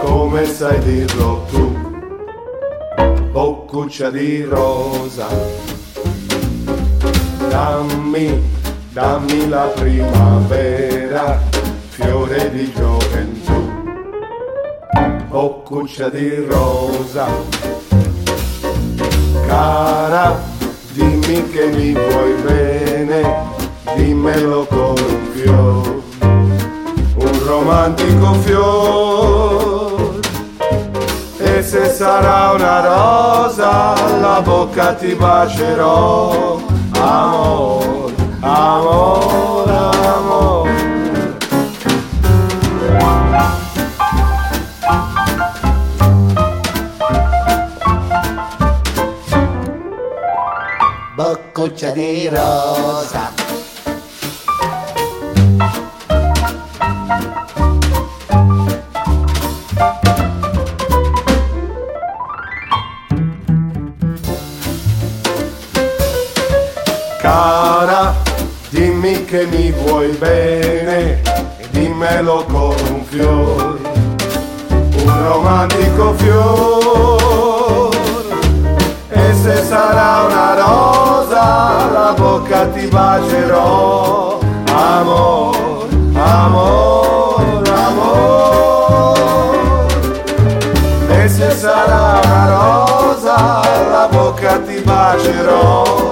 come sai dirlo tu, boccuccia di rosa. Dammi, dammi la primavera, fiore di gioventù, boccuccia di rosa. Cara, dimmi che mi vuoi bene, dimmelo con un fiore romantico fior. E se sarà una rosa, la bocca ti bacerò, amor, amor, amor. Boccuccia di rosa che mi vuoi bene, dimmelo con un fior, un romantico fior. E se sarà una rosa, la bocca ti bacerò, amor, amor, amor. E se sarà una rosa, la bocca ti bacerò.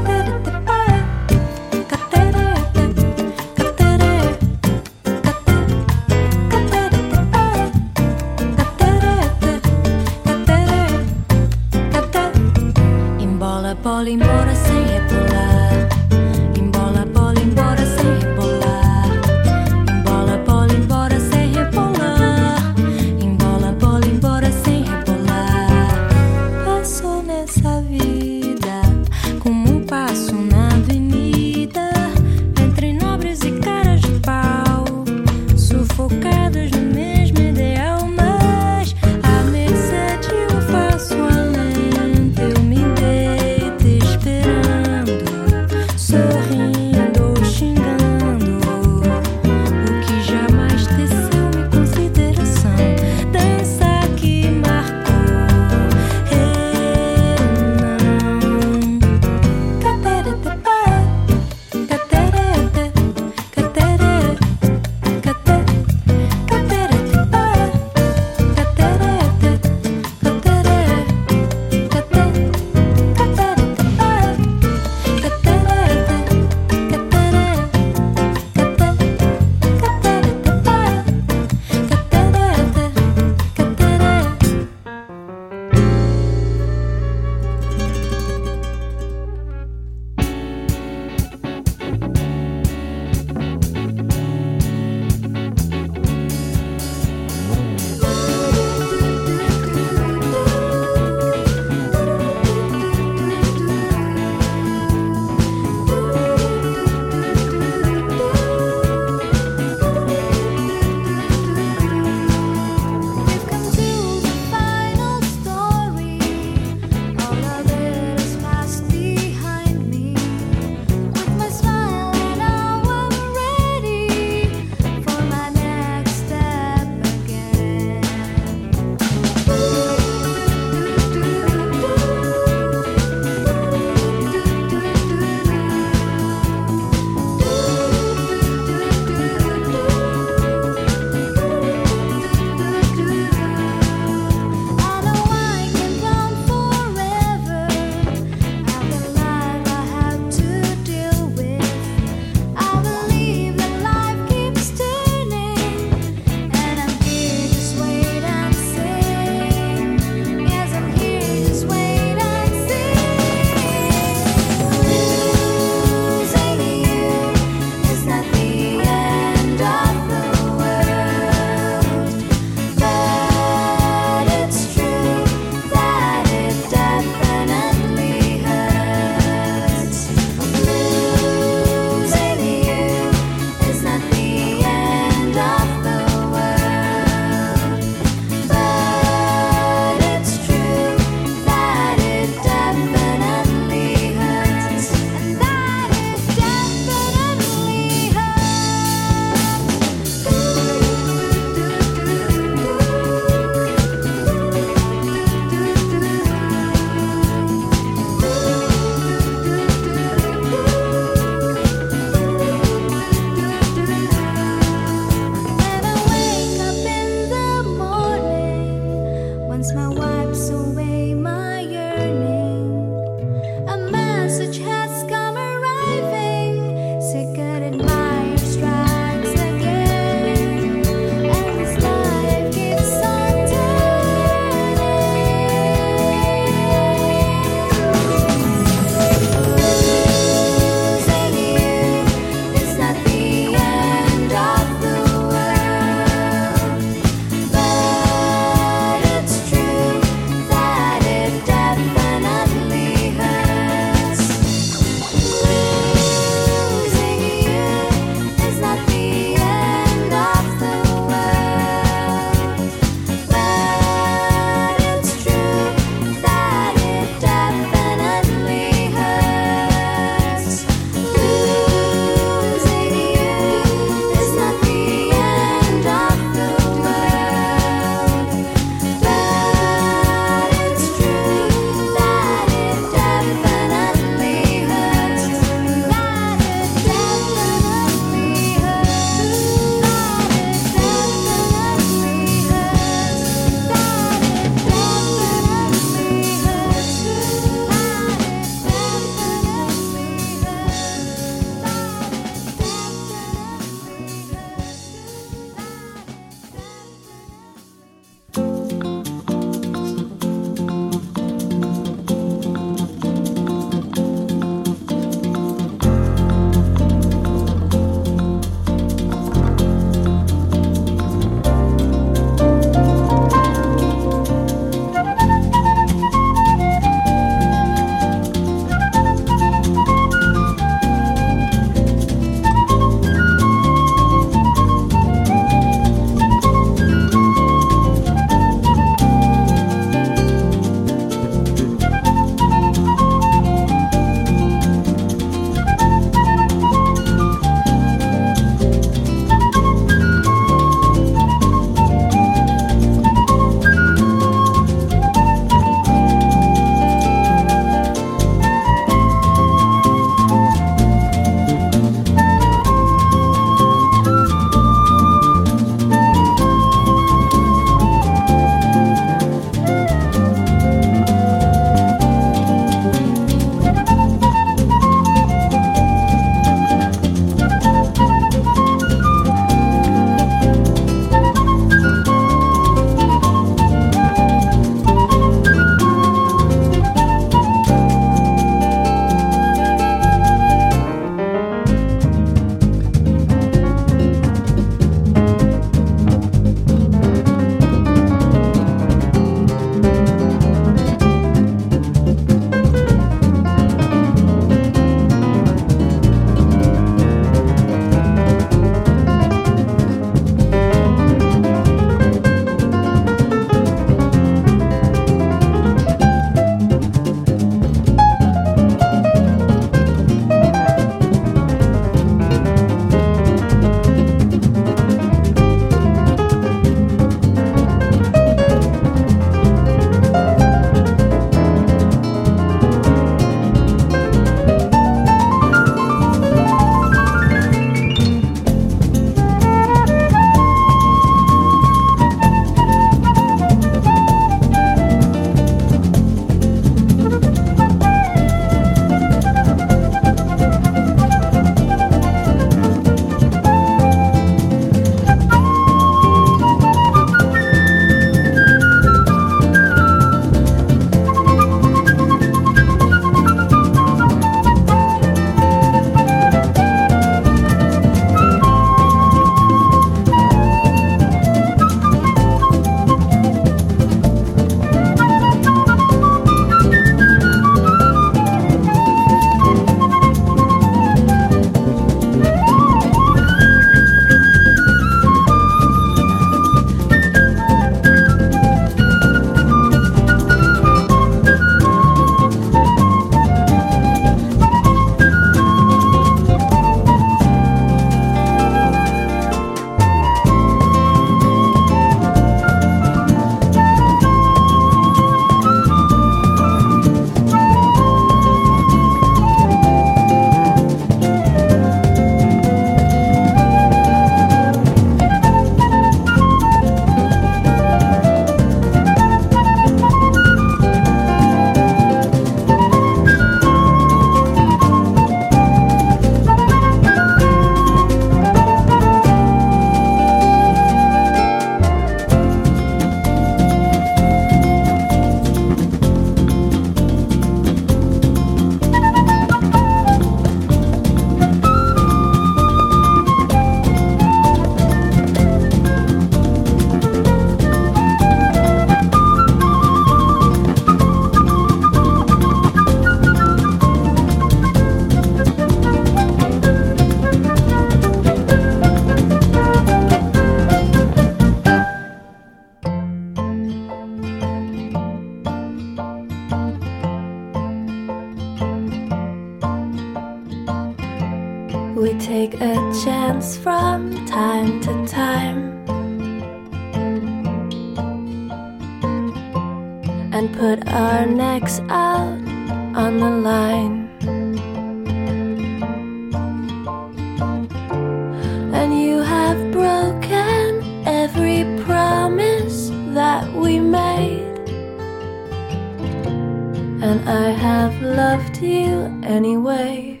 And I have loved you anyway.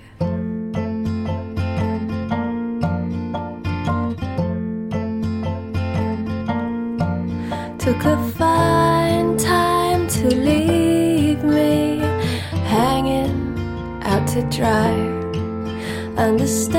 Took a fine time to leave me hanging out to dry. Understand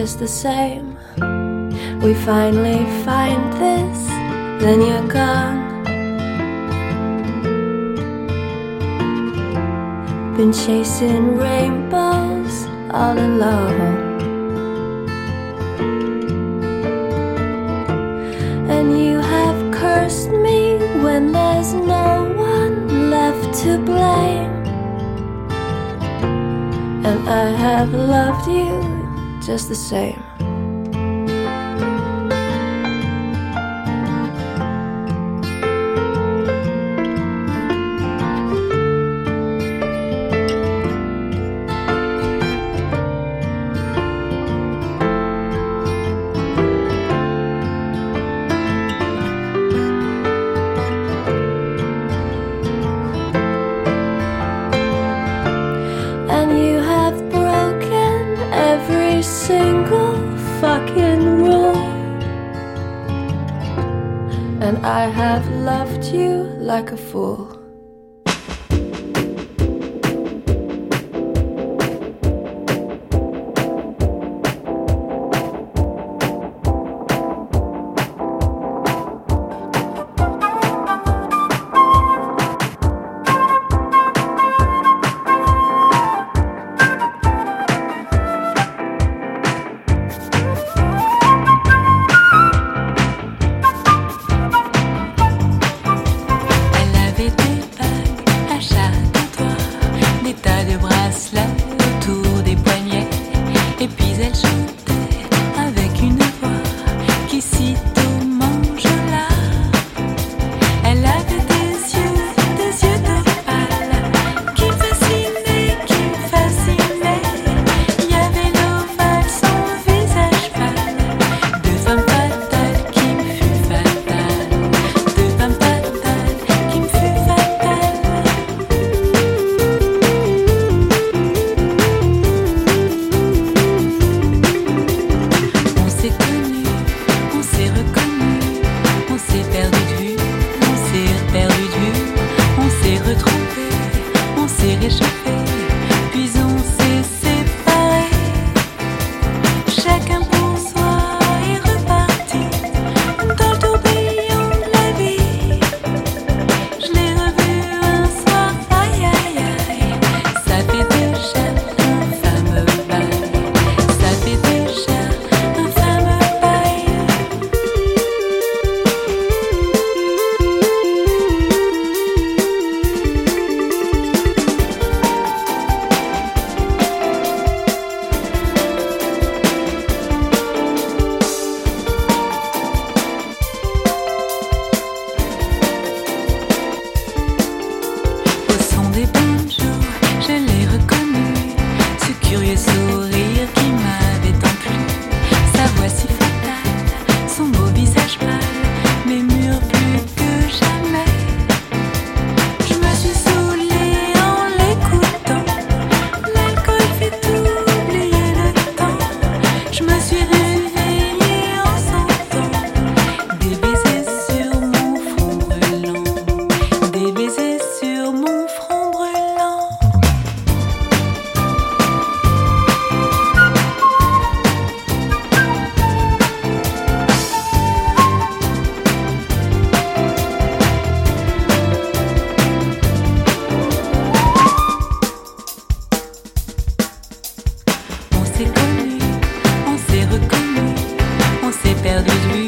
just the same. We finally find this, then you're gone. Been chasing rainbows all alone. And you have cursed me when there's no one left to blame. And I have loved you just the same. Fucking rule. And I have loved you like a fool. faire des.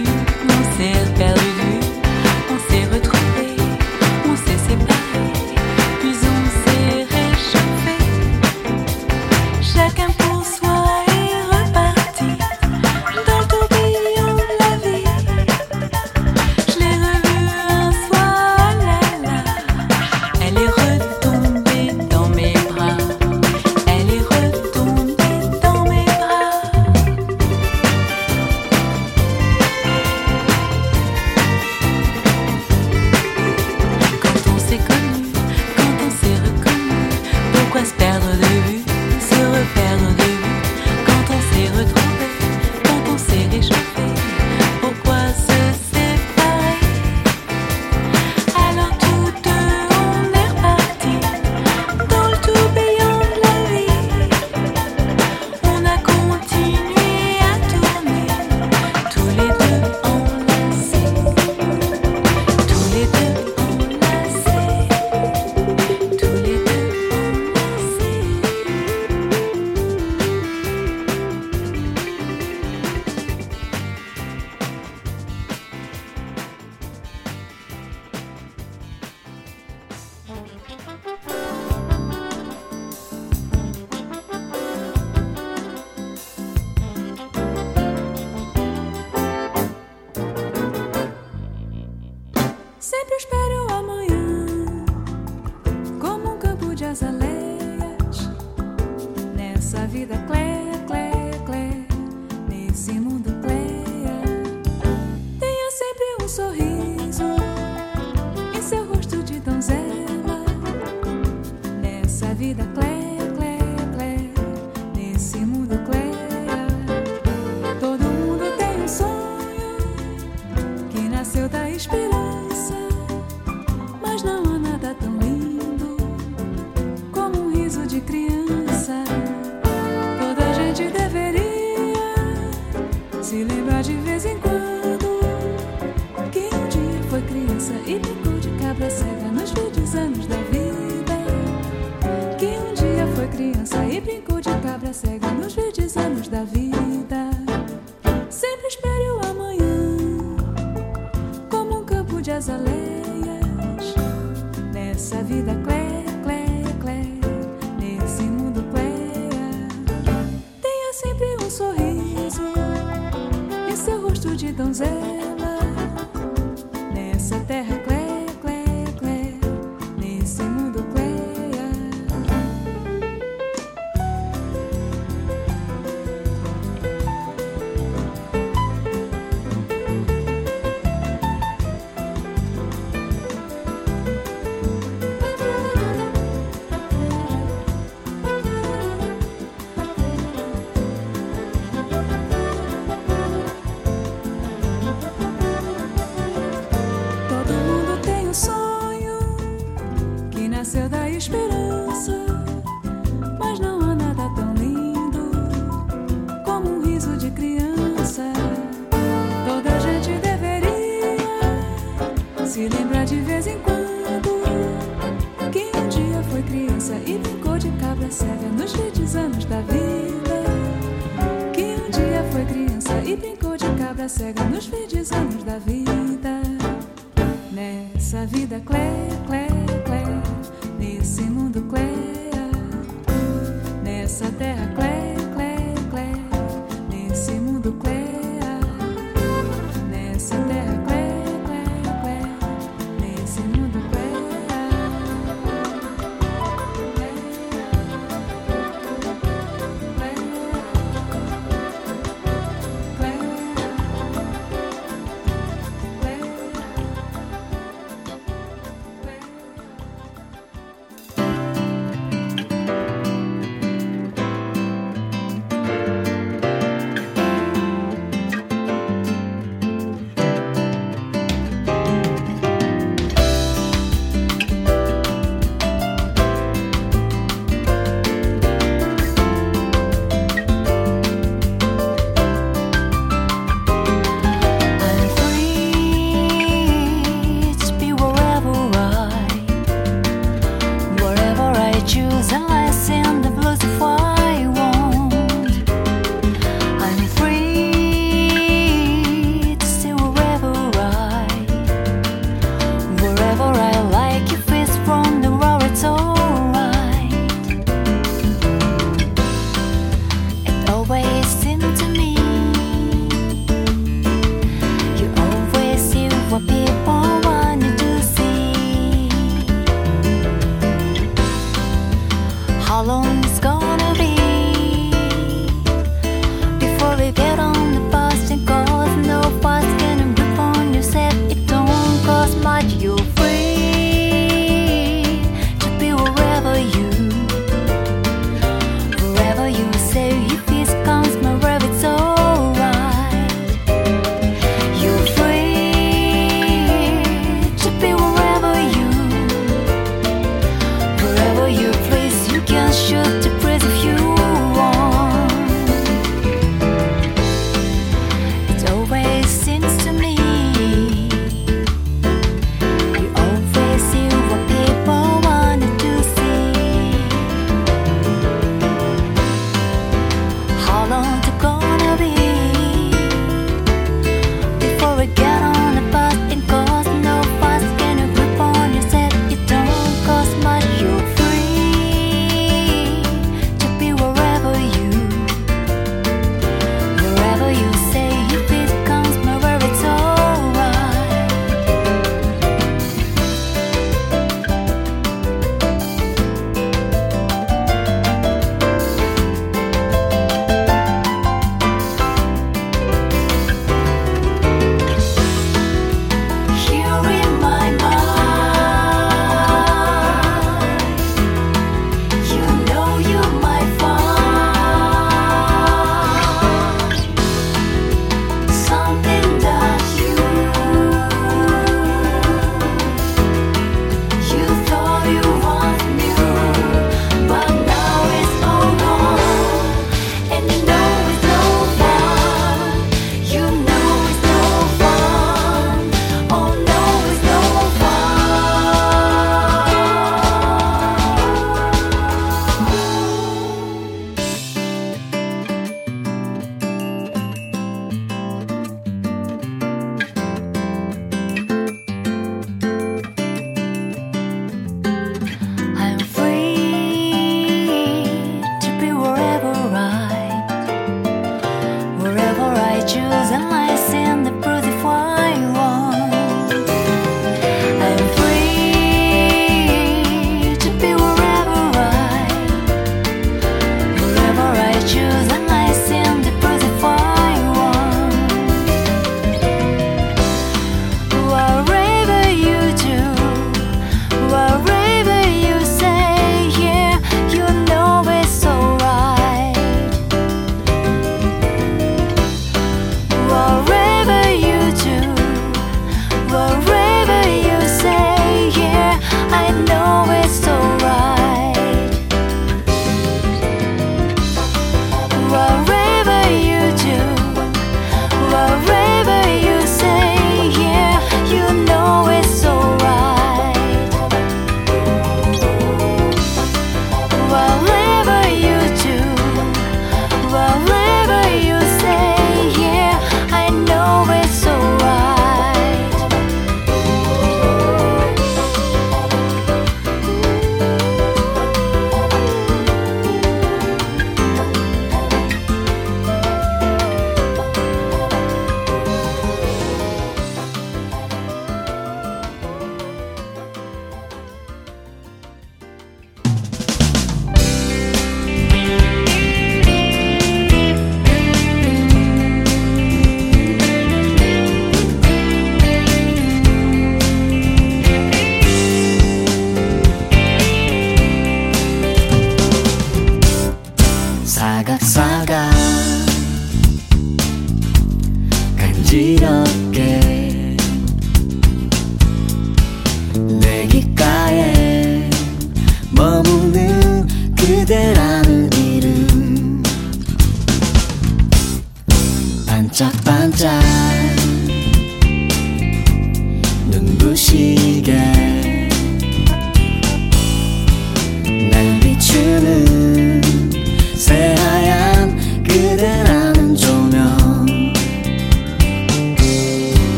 up.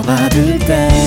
받을 때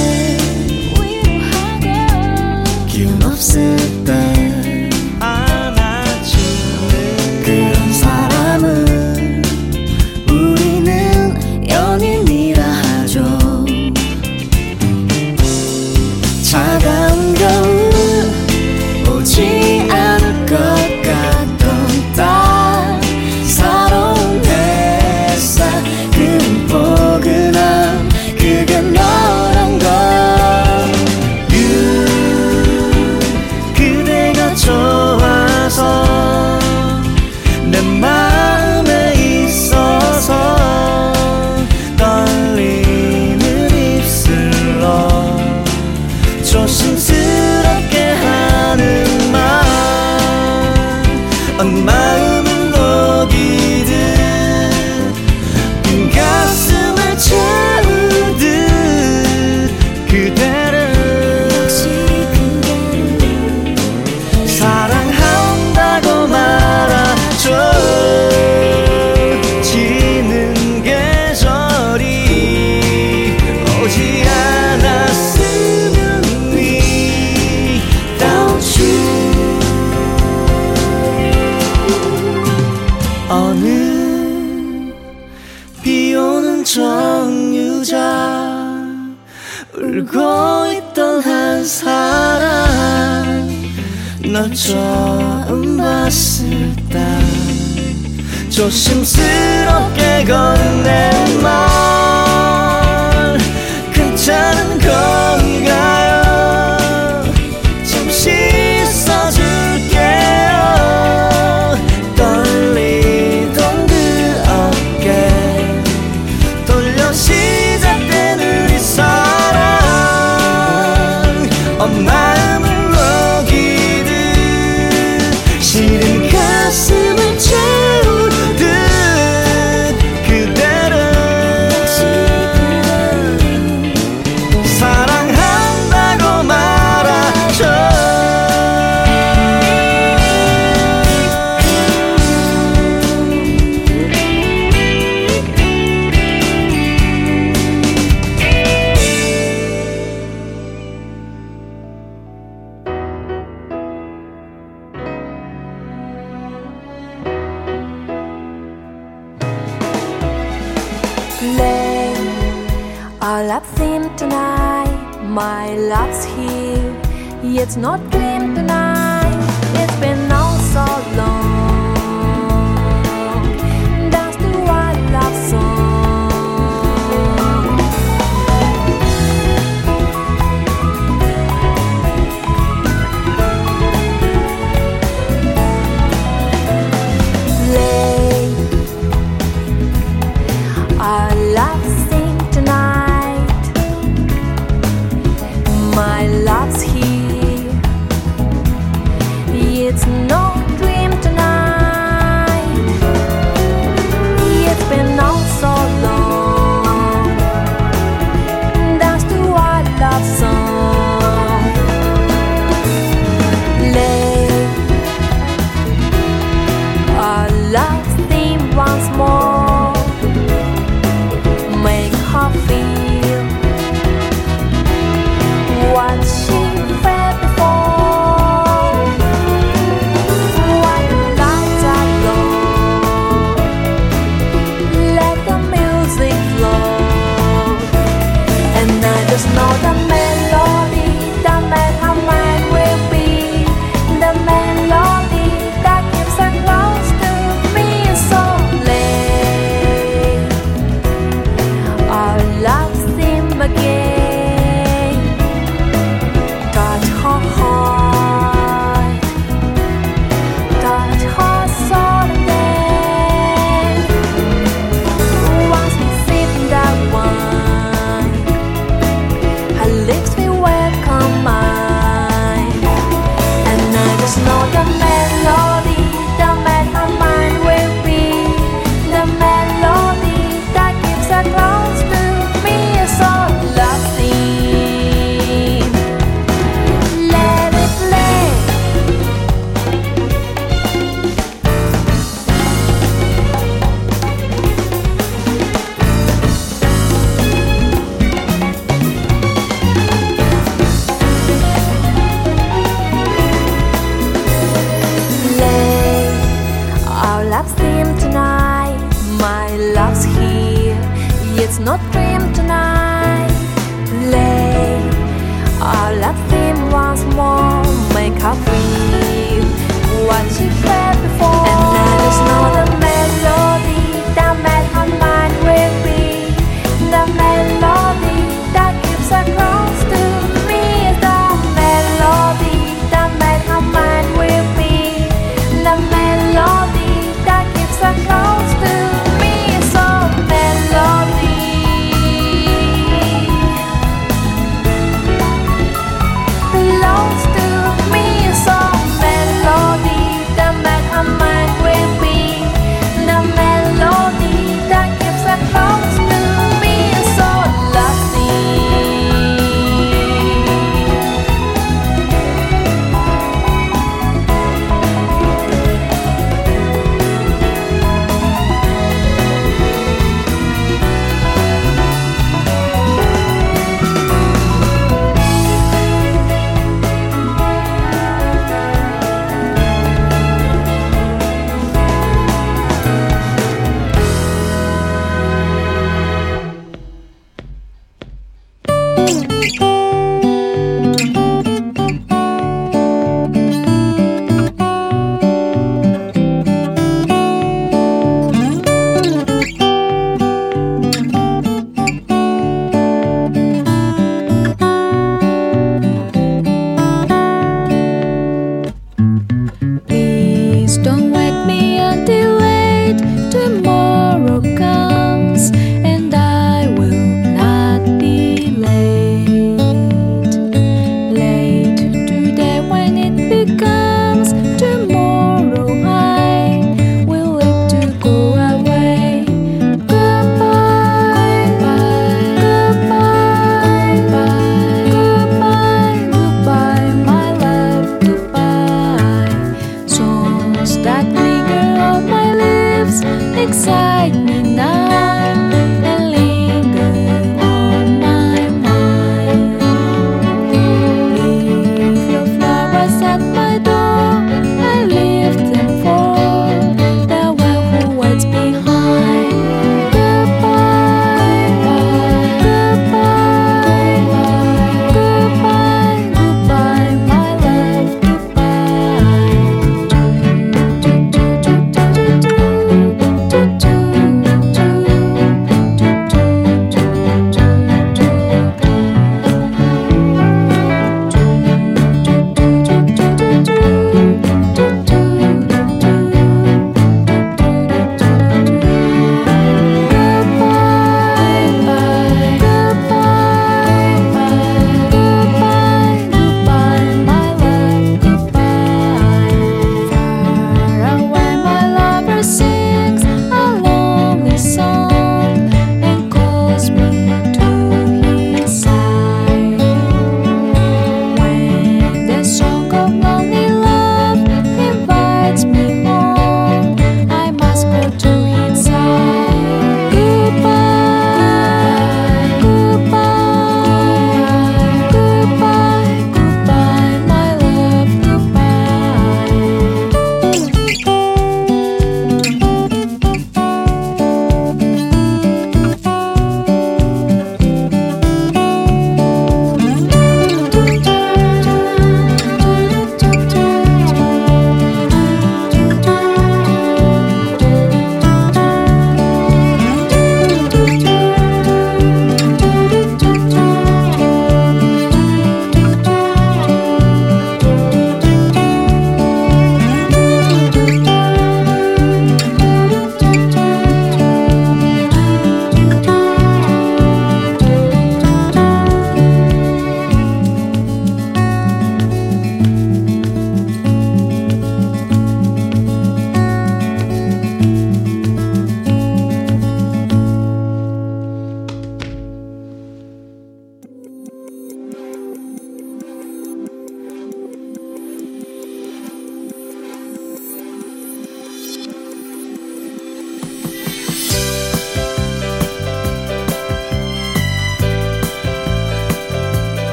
널 처음 봤을 때 조심스럽게 걷는 내맘